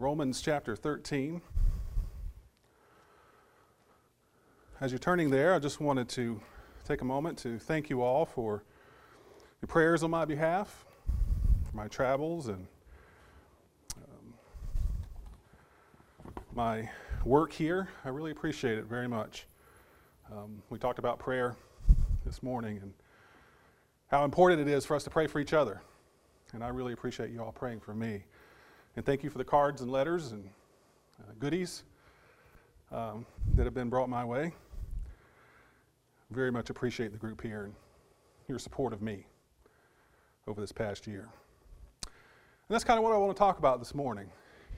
Romans chapter 13. As you're turning there, I just wanted to take a moment to thank you all for your prayers on my behalf, for my travels, and um, my work here. I really appreciate it very much. Um, we talked about prayer this morning and how important it is for us to pray for each other. And I really appreciate you all praying for me. And thank you for the cards and letters and uh, goodies um, that have been brought my way. Very much appreciate the group here and your support of me over this past year. And that's kind of what I want to talk about this morning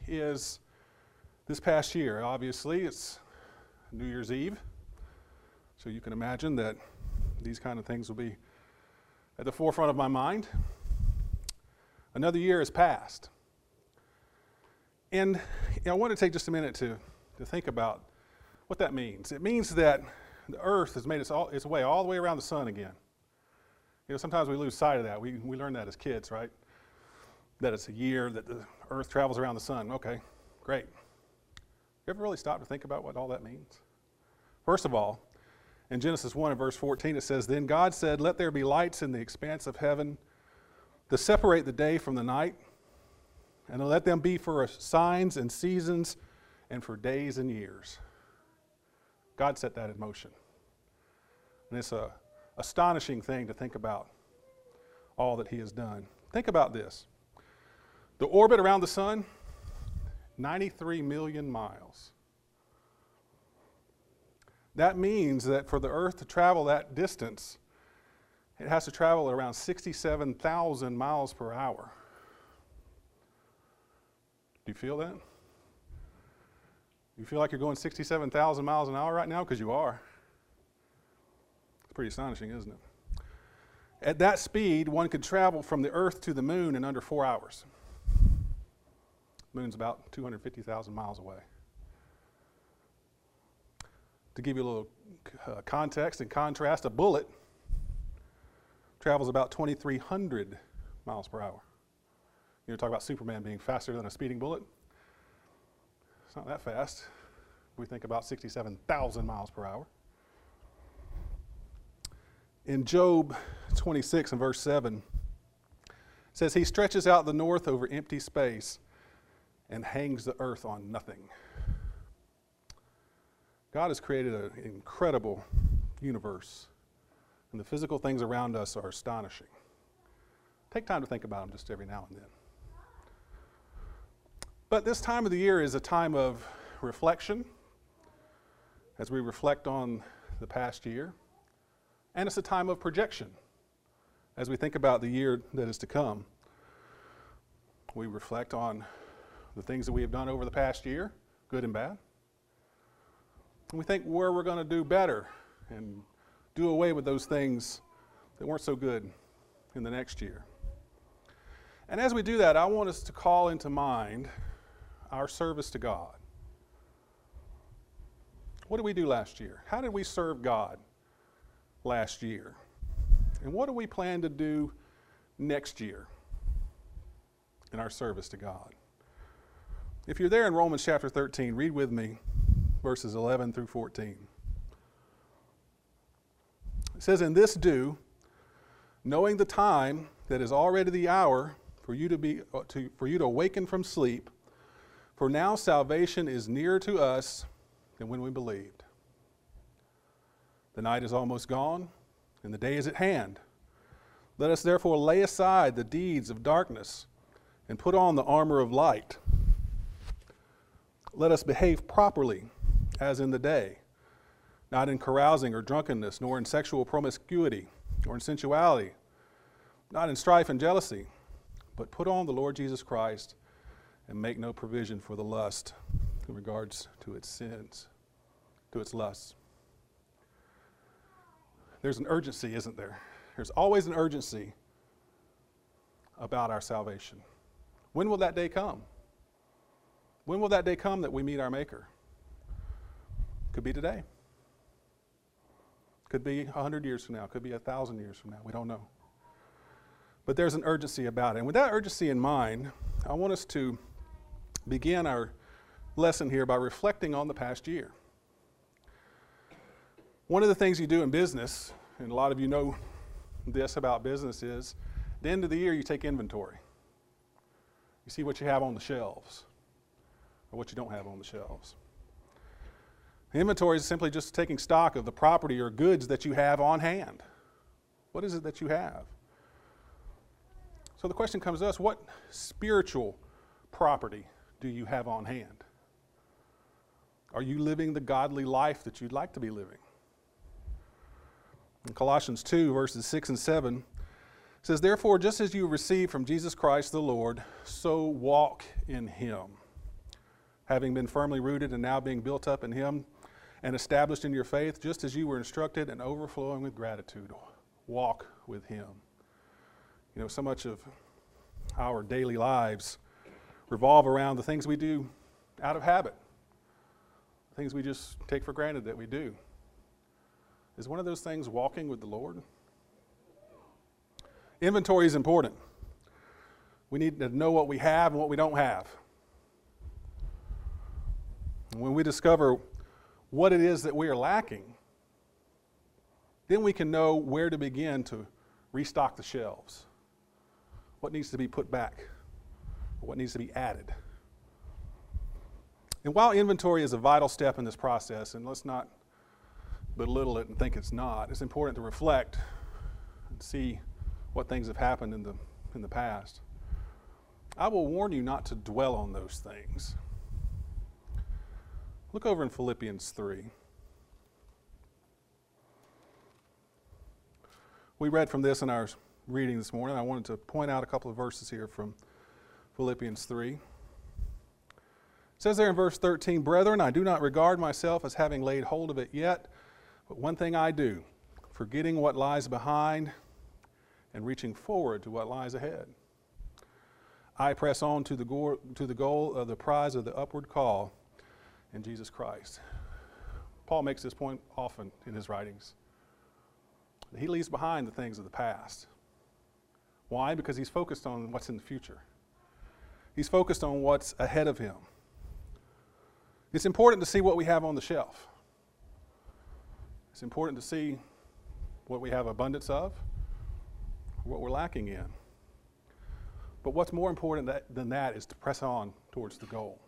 is this past year. Obviously, it's New Year's Eve. So you can imagine that these kind of things will be at the forefront of my mind. Another year has passed. And you know, I want to take just a minute to, to think about what that means. It means that the earth has made its, all, its way all the way around the sun again. You know, sometimes we lose sight of that. We, we learn that as kids, right? That it's a year that the earth travels around the sun. Okay, great. You ever really stop to think about what all that means? First of all, in Genesis 1 and verse 14, it says, Then God said, Let there be lights in the expanse of heaven to separate the day from the night, and let them be for signs and seasons and for days and years. God set that in motion. And it's an astonishing thing to think about all that He has done. Think about this the orbit around the sun, 93 million miles. That means that for the Earth to travel that distance, it has to travel around 67,000 miles per hour. You feel that? You feel like you're going 67,000 miles an hour right now? Because you are. It's pretty astonishing, isn't it? At that speed, one could travel from the Earth to the moon in under four hours. The moon's about 250,000 miles away. To give you a little uh, context and contrast, a bullet travels about 2,300 miles per hour. You know, talk about Superman being faster than a speeding bullet. It's not that fast. We think about 67,000 miles per hour. In Job 26 and verse 7, it says, He stretches out the north over empty space and hangs the earth on nothing. God has created an incredible universe, and the physical things around us are astonishing. Take time to think about them just every now and then. But this time of the year is a time of reflection as we reflect on the past year, and it's a time of projection as we think about the year that is to come. We reflect on the things that we have done over the past year, good and bad. And we think where we're going to do better and do away with those things that weren't so good in the next year. And as we do that, I want us to call into mind our service to God. What did we do last year? How did we serve God last year? And what do we plan to do next year in our service to God? If you're there in Romans chapter 13, read with me verses 11 through 14. It says, In this do, knowing the time that is already the hour for you to, be, uh, to, for you to awaken from sleep, for now salvation is nearer to us than when we believed. The night is almost gone, and the day is at hand. Let us therefore lay aside the deeds of darkness and put on the armor of light. Let us behave properly as in the day, not in carousing or drunkenness, nor in sexual promiscuity, or in sensuality, not in strife and jealousy, but put on the Lord Jesus Christ and make no provision for the lust in regards to its sins, to its lusts. There's an urgency, isn't there? There's always an urgency about our salvation. When will that day come? When will that day come that we meet our Maker? Could be today. Could be 100 years from now. Could be 1,000 years from now. We don't know. But there's an urgency about it. And with that urgency in mind, I want us to begin our lesson here by reflecting on the past year. One of the things you do in business, and a lot of you know this about business, is at the end of the year you take inventory. You see what you have on the shelves or what you don't have on the shelves. Inventory is simply just taking stock of the property or goods that you have on hand. What is it that you have? So the question comes to us what spiritual property do you have on hand? Are you living the godly life that you'd like to be living? In Colossians 2, verses 6 and 7, says, Therefore, just as you received from Jesus Christ the Lord, so walk in him, having been firmly rooted and now being built up in him and established in your faith, just as you were instructed and overflowing with gratitude. Walk with him. You know, so much of our daily lives revolve around the things we do out of habit, things we just take for granted that we do. Is one of those things walking with the Lord? Inventory is important. We need to know what we have and what we don't have. And when we discover what it is that we are lacking, then we can know where to begin to restock the shelves. What needs to be put back? What needs to be added? And while inventory is a vital step in this process, and let's not belittle it and think it's not, it's important to reflect and see what things have happened in the, in the past. I will warn you not to dwell on those things. Look over in Philippians 3. We read from this in our reading this morning. I wanted to point out a couple of verses here from Philippians 3. It says there in verse 13, Brethren, I do not regard myself as having laid hold of it yet, but one thing I do, forgetting what lies behind and reaching forward to what lies ahead. I press on to the, go- to the goal of the prize of the upward call in Jesus Christ. Paul makes this point often in his writings. He leaves behind the things of the past. Why? Because he's focused on what's in the future. He's focused on what's ahead of him. It's important to see what we have on the shelf. It's important to see what we have abundance of, what we're lacking in. But what's more important that, than that is to press on towards the goal.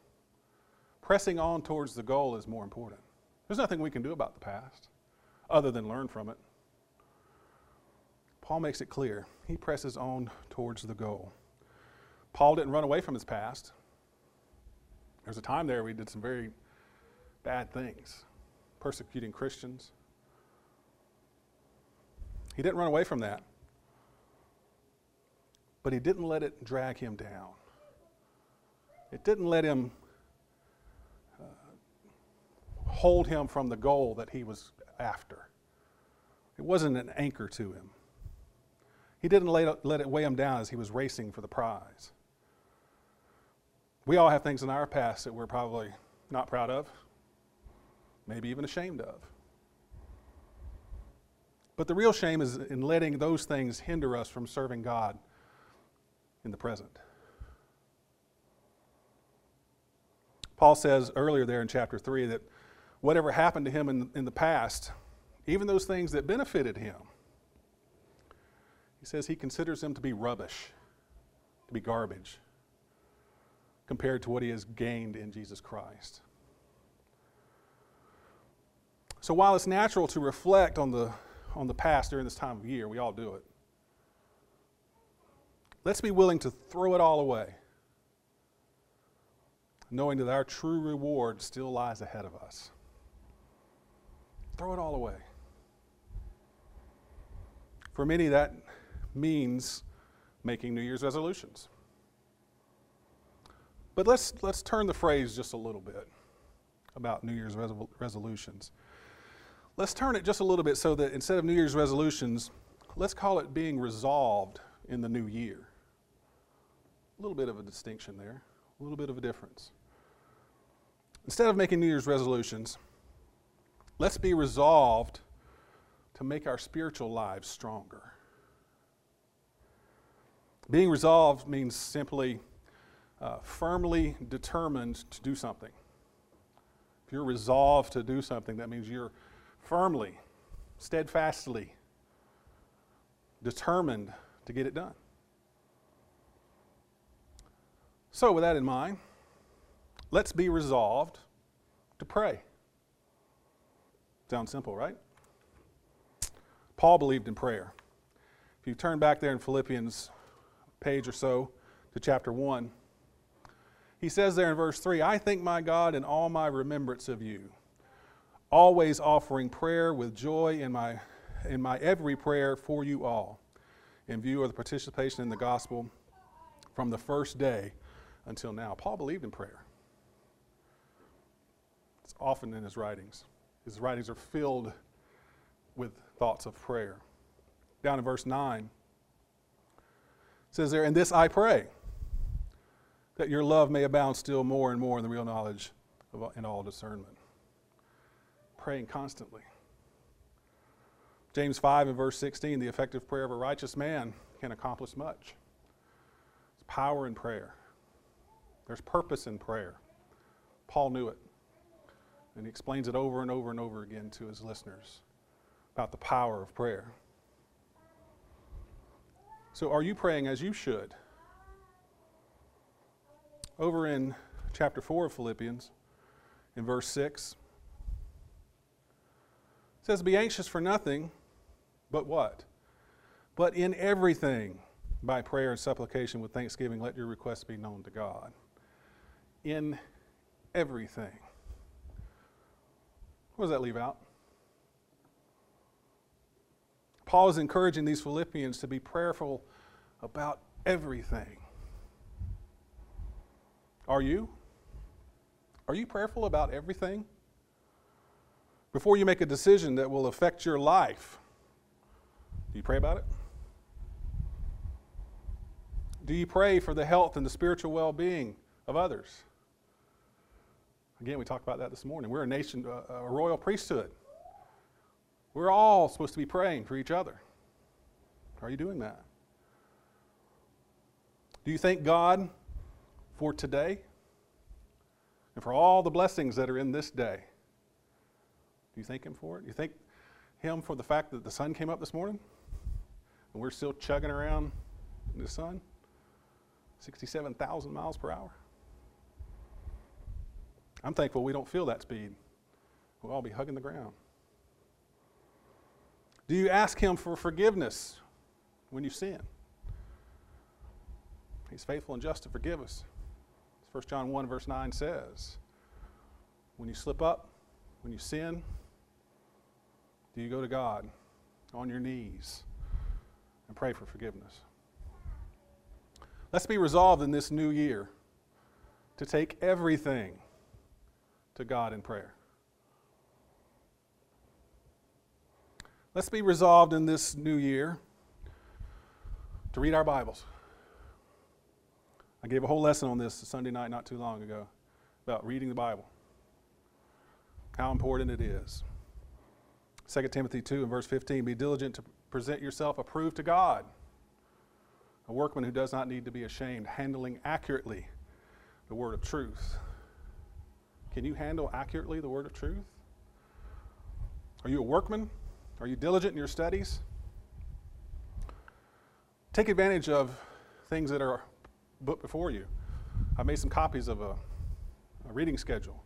Pressing on towards the goal is more important. There's nothing we can do about the past other than learn from it. Paul makes it clear. He presses on towards the goal. Paul didn't run away from his past. There's a time there we did some very bad things, persecuting Christians. He didn't run away from that but he didn't let it drag him down. It didn't let him uh, hold him from the goal that he was after. It wasn't an anchor to him. He didn't let it weigh him down as he was racing for the prize. We all have things in our past that we're probably not proud of, maybe even ashamed of. But the real shame is in letting those things hinder us from serving God in the present. Paul says earlier there in chapter 3 that whatever happened to him in, in the past, even those things that benefited him, he says he considers them to be rubbish, to be garbage, compared to what he has gained in Jesus Christ. So while it's natural to reflect on the, on the past during this time of year, we all do it. Let's be willing to throw it all away, knowing that our true reward still lies ahead of us. Throw it all away. For many, that means making New Year's resolutions. But let's, let's turn the phrase just a little bit about New Year's resolutions. Let's turn it just a little bit so that instead of New Year's resolutions, let's call it being resolved in the new year. A little bit of a distinction there, a little bit of a difference. Instead of making New Year's resolutions, let's be resolved to make our spiritual lives stronger. Being resolved means simply uh, firmly determined to do something. If you're resolved to do something, that means you're firmly, steadfastly determined to get it done. So, with that in mind, let's be resolved to pray. Sounds simple, right? Paul believed in prayer. If you turn back there in Philippians page or so to chapter 1, he says there in verse 3 I thank my God in all my remembrance of you, always offering prayer with joy in my, in my every prayer for you all, in view of the participation in the gospel from the first day until now. Paul believed in prayer. It's often in his writings. His writings are filled with thoughts of prayer. Down in verse 9, says there, In this I pray, that your love may abound still more and more in the real knowledge of, in all discernment. Praying constantly. James 5 and verse 16, the effective prayer of a righteous man can accomplish much. There's power in prayer. There's purpose in prayer. Paul knew it. And he explains it over and over and over again to his listeners about the power of prayer. So, are you praying as you should? Over in chapter 4 of Philippians, in verse 6, it says, Be anxious for nothing, but what? But in everything, by prayer and supplication with thanksgiving, let your requests be known to God. In everything. What does that leave out? Paul is encouraging these Philippians to be prayerful about everything. Are you? Are you prayerful about everything? Before you make a decision that will affect your life, do you pray about it? Do you pray for the health and the spiritual well being of others? Again, we talked about that this morning. We're a nation, uh, uh, a royal priesthood. We're all supposed to be praying for each other. Are you doing that? Do you thank God for today and for all the blessings that are in this day? Do you thank Him for it? Do you thank Him for the fact that the sun came up this morning and we're still chugging around in the sun? 67,000 miles per hour. I'm thankful we don't feel that speed. We'll all be hugging the ground. Do you ask Him for forgiveness when you sin? He's faithful and just to forgive us. 1 John 1, verse 9 says, When you slip up, when you sin, do you go to God on your knees and pray for forgiveness? Let's be resolved in this new year to take everything to God in prayer. Let's be resolved in this new year to read our Bibles. I gave a whole lesson on this Sunday night not too long ago about reading the Bible, how important it is. 2 Timothy 2 and verse 15 Be diligent to present yourself approved to God, a workman who does not need to be ashamed, handling accurately the word of truth. Can you handle accurately the word of truth? Are you a workman? Are you diligent in your studies? Take advantage of things that are put before you. I made some copies of a, a reading schedule.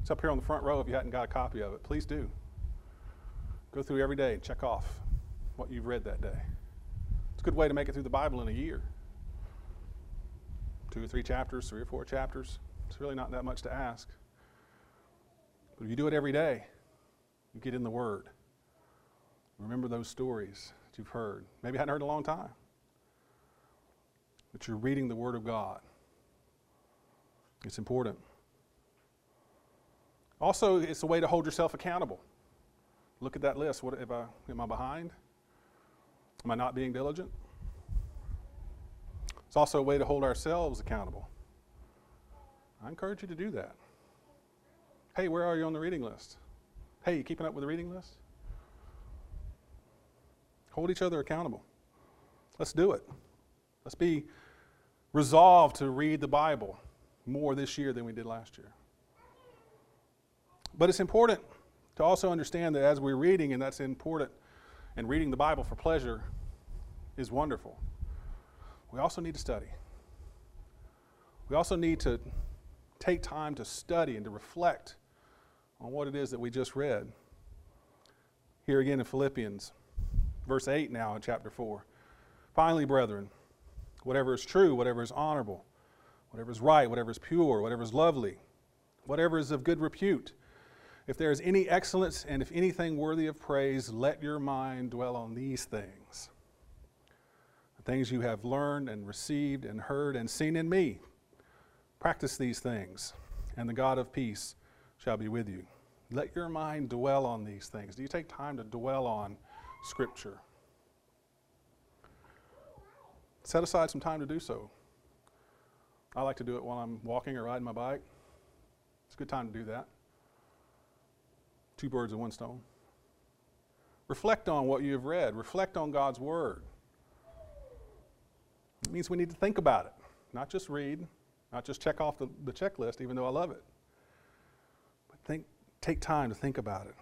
It's up here on the front row if you hadn't got a copy of it. Please do. Go through every day and check off what you've read that day. It's a good way to make it through the Bible in a year. Two or three chapters, three or four chapters. It's really not that much to ask. But if you do it every day, you get in the Word. Remember those stories that you've heard. Maybe hadn't heard in a long time. But you're reading the Word of God. It's important. Also, it's a way to hold yourself accountable. Look at that list. What if I am I behind? Am I not being diligent? It's also a way to hold ourselves accountable. I encourage you to do that. Hey, where are you on the reading list? Hey, you keeping up with the reading list? Hold each other accountable. Let's do it. Let's be resolve to read the Bible more this year than we did last year. But it's important to also understand that as we're reading, and that's important, and reading the Bible for pleasure is wonderful, we also need to study. We also need to take time to study and to reflect on what it is that we just read. Here again in Philippians, verse 8 now in chapter 4. Finally, brethren, whatever is true, whatever is honorable, whatever is right, whatever is pure, whatever is lovely, whatever is of good repute, if there is any excellence and if anything worthy of praise, let your mind dwell on these things. The things you have learned and received and heard and seen in me. Practice these things, and the God of peace shall be with you. Let your mind dwell on these things. Do you take time to dwell on Scripture? Set aside some time to do so. I like to do it while I'm walking or riding my bike. It's a good time to do that. Two birds with one stone. Reflect on what you have read, reflect on God's Word. It means we need to think about it, not just read, not just check off the, the checklist, even though I love it. But think, take time to think about it.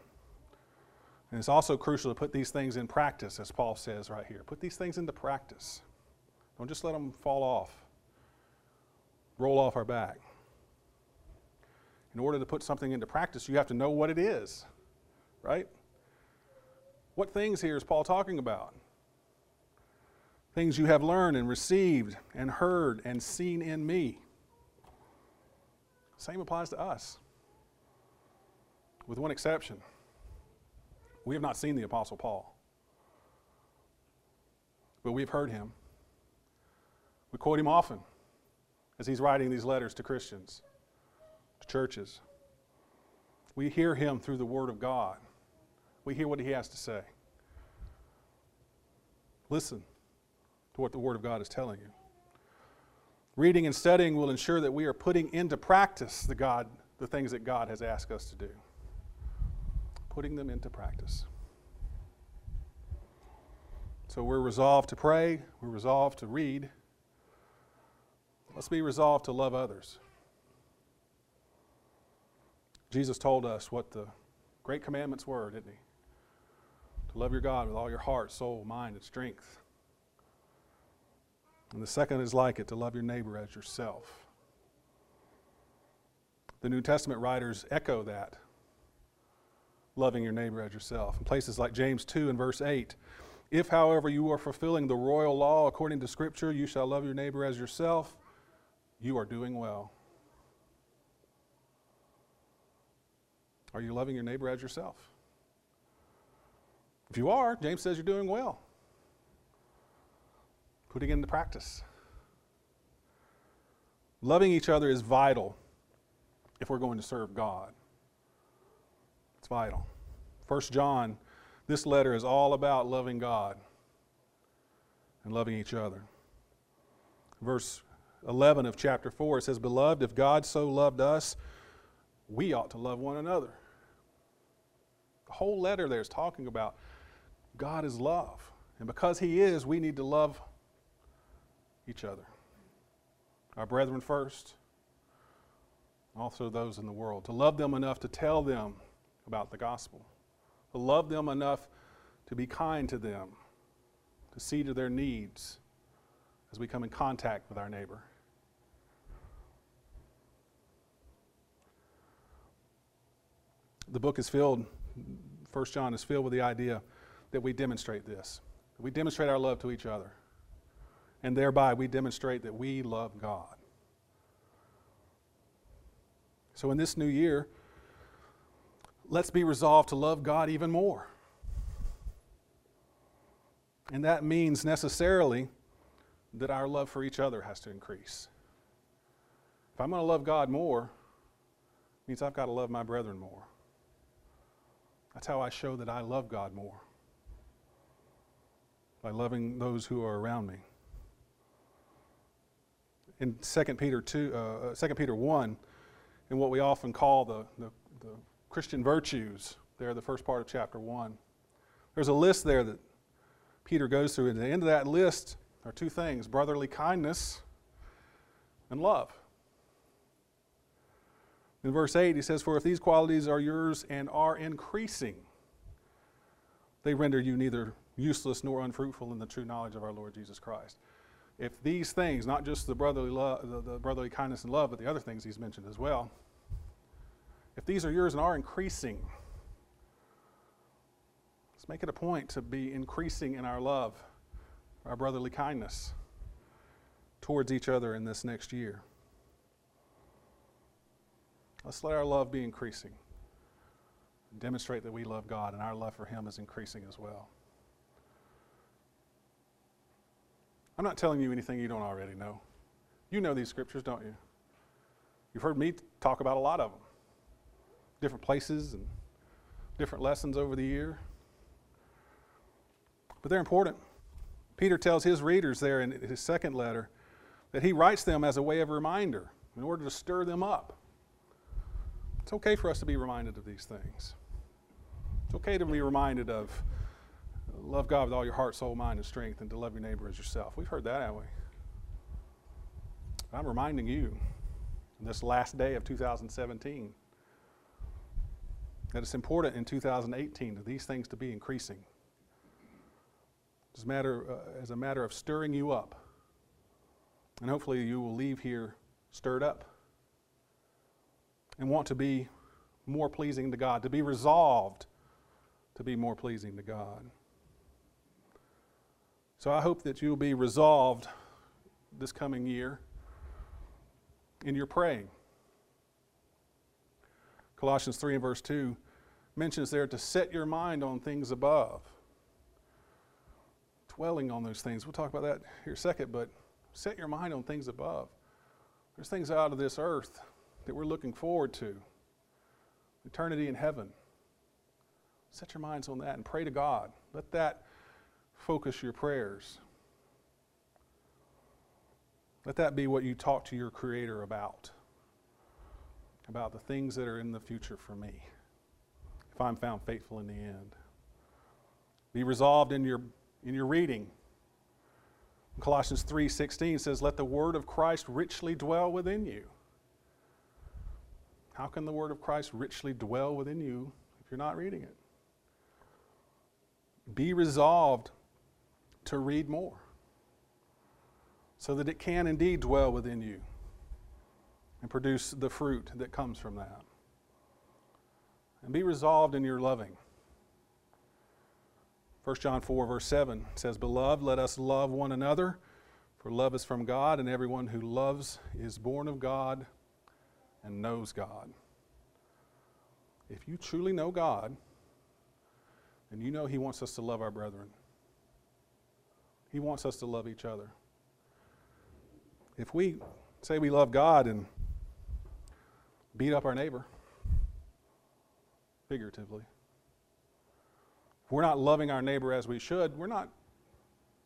And it's also crucial to put these things in practice, as Paul says right here. Put these things into practice. Don't just let them fall off, roll off our back. In order to put something into practice, you have to know what it is, right? What things here is Paul talking about? Things you have learned and received and heard and seen in me. Same applies to us, with one exception. We have not seen the Apostle Paul, but we've heard him. We quote him often as he's writing these letters to Christians, to churches. We hear him through the Word of God. We hear what he has to say. Listen to what the Word of God is telling you. Reading and studying will ensure that we are putting into practice the God, the things that God has asked us to do. Putting them into practice. So we're resolved to pray, we're resolved to read. Let's be resolved to love others. Jesus told us what the great commandments were, didn't he? To love your God with all your heart, soul, mind, and strength. And the second is like it to love your neighbor as yourself. The New Testament writers echo that loving your neighbor as yourself. In places like James 2 and verse 8, if, however, you are fulfilling the royal law according to Scripture, you shall love your neighbor as yourself, you are doing well. Are you loving your neighbor as yourself? If you are, James says you're doing well putting it into practice. Loving each other is vital if we're going to serve God. It's vital. First John, this letter is all about loving God and loving each other. Verse 11 of chapter 4 it says, Beloved, if God so loved us, we ought to love one another. The whole letter there is talking about God is love. And because He is, we need to love each other. Our brethren first, also those in the world. To love them enough to tell them about the gospel. To love them enough to be kind to them, to see to their needs as we come in contact with our neighbor. The book is filled, First John is filled with the idea that we demonstrate this. We demonstrate our love to each other and thereby we demonstrate that we love God. So, in this new year, let's be resolved to love God even more. And that means necessarily that our love for each other has to increase. If I'm going to love God more, it means I've got to love my brethren more. That's how I show that I love God more. By loving those who are around me in 2 Peter 2, uh, 2 uh, Peter 1, in what we often call the, the, the Christian virtues, there, the first part of chapter 1. There's a list there that Peter goes through. At the end of that list are two things brotherly kindness and love. In verse 8, he says, For if these qualities are yours and are increasing, they render you neither useless nor unfruitful in the true knowledge of our Lord Jesus Christ. If these things, not just the brotherly, love, the, the brotherly kindness and love, but the other things he's mentioned as well, if these are yours and are increasing, let's make it a point to be increasing in our love, our brotherly kindness towards each other in this next year. Let's let our love be increasing. Demonstrate that we love God and our love for Him is increasing as well. I'm not telling you anything you don't already know. You know these scriptures, don't you? You've heard me talk about a lot of them, different places and different lessons over the year. But they're important. Peter tells his readers there in his second letter that he writes them as a way of reminder in order to stir them up. It's okay for us to be reminded of these things. It's okay to be reminded of love God with all your heart, soul, mind, and strength, and to love your neighbor as yourself. We've heard that, haven't we? I'm reminding you this last day of 2017 that it's important in 2018 for these things to be increasing. As a matter, uh, as a matter of stirring you up. And hopefully you will leave here stirred up and want to be more pleasing to God, to be resolved to be more pleasing to God. So I hope that you'll be resolved this coming year in your praying. Colossians 3 and verse 2 mentions there to set your mind on things above. Dwelling on those things. We'll talk about that here a second, but set your mind on things above. There's things out of this earth that we're looking forward to eternity in heaven. Set your minds on that and pray to God. Let that focus your prayers. Let that be what you talk to your Creator about, about the things that are in the future for me, if I'm found faithful in the end. Be resolved in your, in your reading. Colossians 3:16 says, "Let the word of Christ richly dwell within you." How can the word of Christ richly dwell within you if you're not reading it? Be resolved to read more so that it can indeed dwell within you and produce the fruit that comes from that. And be resolved in your loving. 1 John 4, verse 7 says, Beloved, let us love one another, for love is from God, and everyone who loves is born of God and knows God. If you truly know God, and you know He wants us to love our brethren. He wants us to love each other. If we say we love God and beat up our neighbor, figuratively, if we're not loving our neighbor as we should, we're not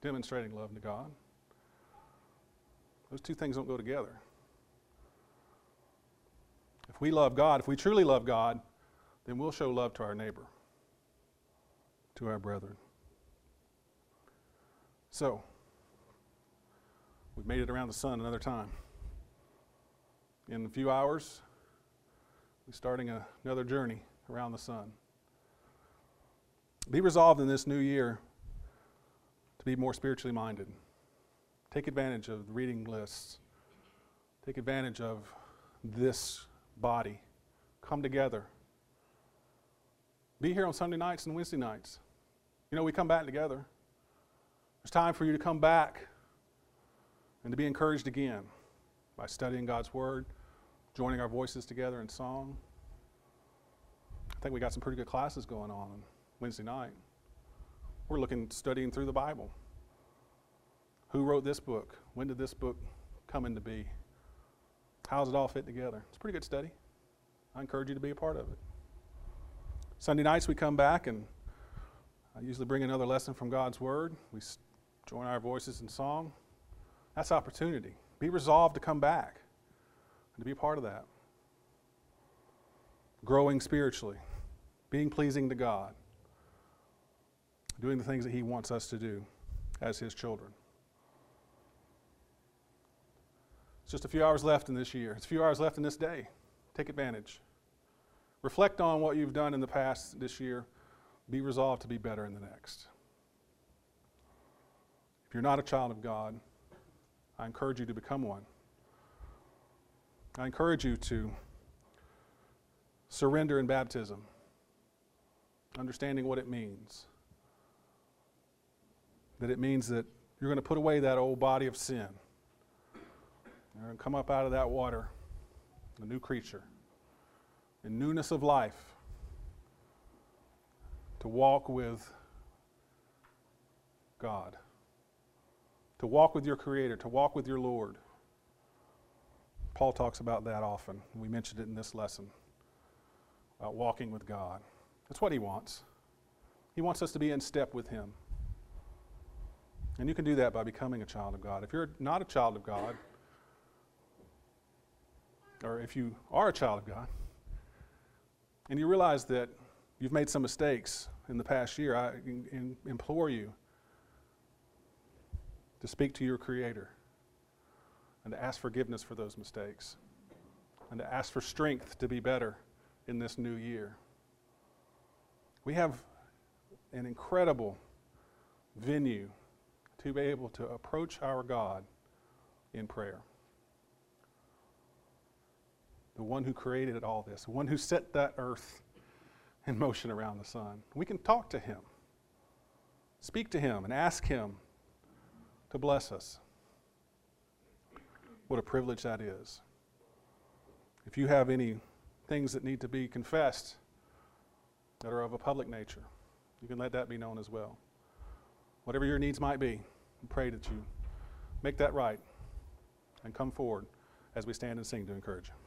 demonstrating love to God. Those two things don't go together. If we love God, if we truly love God, then we'll show love to our neighbor, to our brethren. So, we've made it around the sun another time. In a few hours, we're starting a, another journey around the sun. Be resolved in this new year to be more spiritually minded. Take advantage of reading lists. Take advantage of this body. Come together. Be here on Sunday nights and Wednesday nights. You know, we come back together. It's time for you to come back and to be encouraged again by studying God's Word, joining our voices together in song. I think we got some pretty good classes going on Wednesday night. We're looking, studying through the Bible. Who wrote this book? When did this book come into be? How does it all fit together? It's a pretty good study. I encourage you to be a part of it. Sunday nights we come back and I usually bring another lesson from God's Word. We join our voices in song. That's opportunity. Be resolved to come back and to be a part of that. Growing spiritually, being pleasing to God, doing the things that He wants us to do as His children. It's just a few hours left in this year, it's a few hours left in this day. Take advantage. Reflect on what you've done in the past this year. Be resolved to be better in the next. If you're not a child of God, I encourage you to become one. I encourage you to surrender in baptism, understanding what it means. That it means that you're going to put away that old body of sin. You're going to come up out of that water, a new creature, in newness of life, to walk with God, to walk with your Creator, to walk with your Lord. Paul talks about that often. We mentioned it in this lesson about walking with God. That's what he wants. He wants us to be in step with him. And you can do that by becoming a child of God. If you're not a child of God, or if you are a child of God, and you realize that you've made some mistakes in the past year, I in, in, implore you to speak to your Creator and to ask forgiveness for those mistakes and to ask for strength to be better in this new year. We have an incredible venue to be able to approach our God in prayer. The one who created all this, the one who set that earth in motion around the sun. We can talk to him, speak to him, and ask him to bless us. What a privilege that is. If you have any things that need to be confessed that are of a public nature, you can let that be known as well. Whatever your needs might be, pray that you make that right and come forward as we stand and sing to encourage you.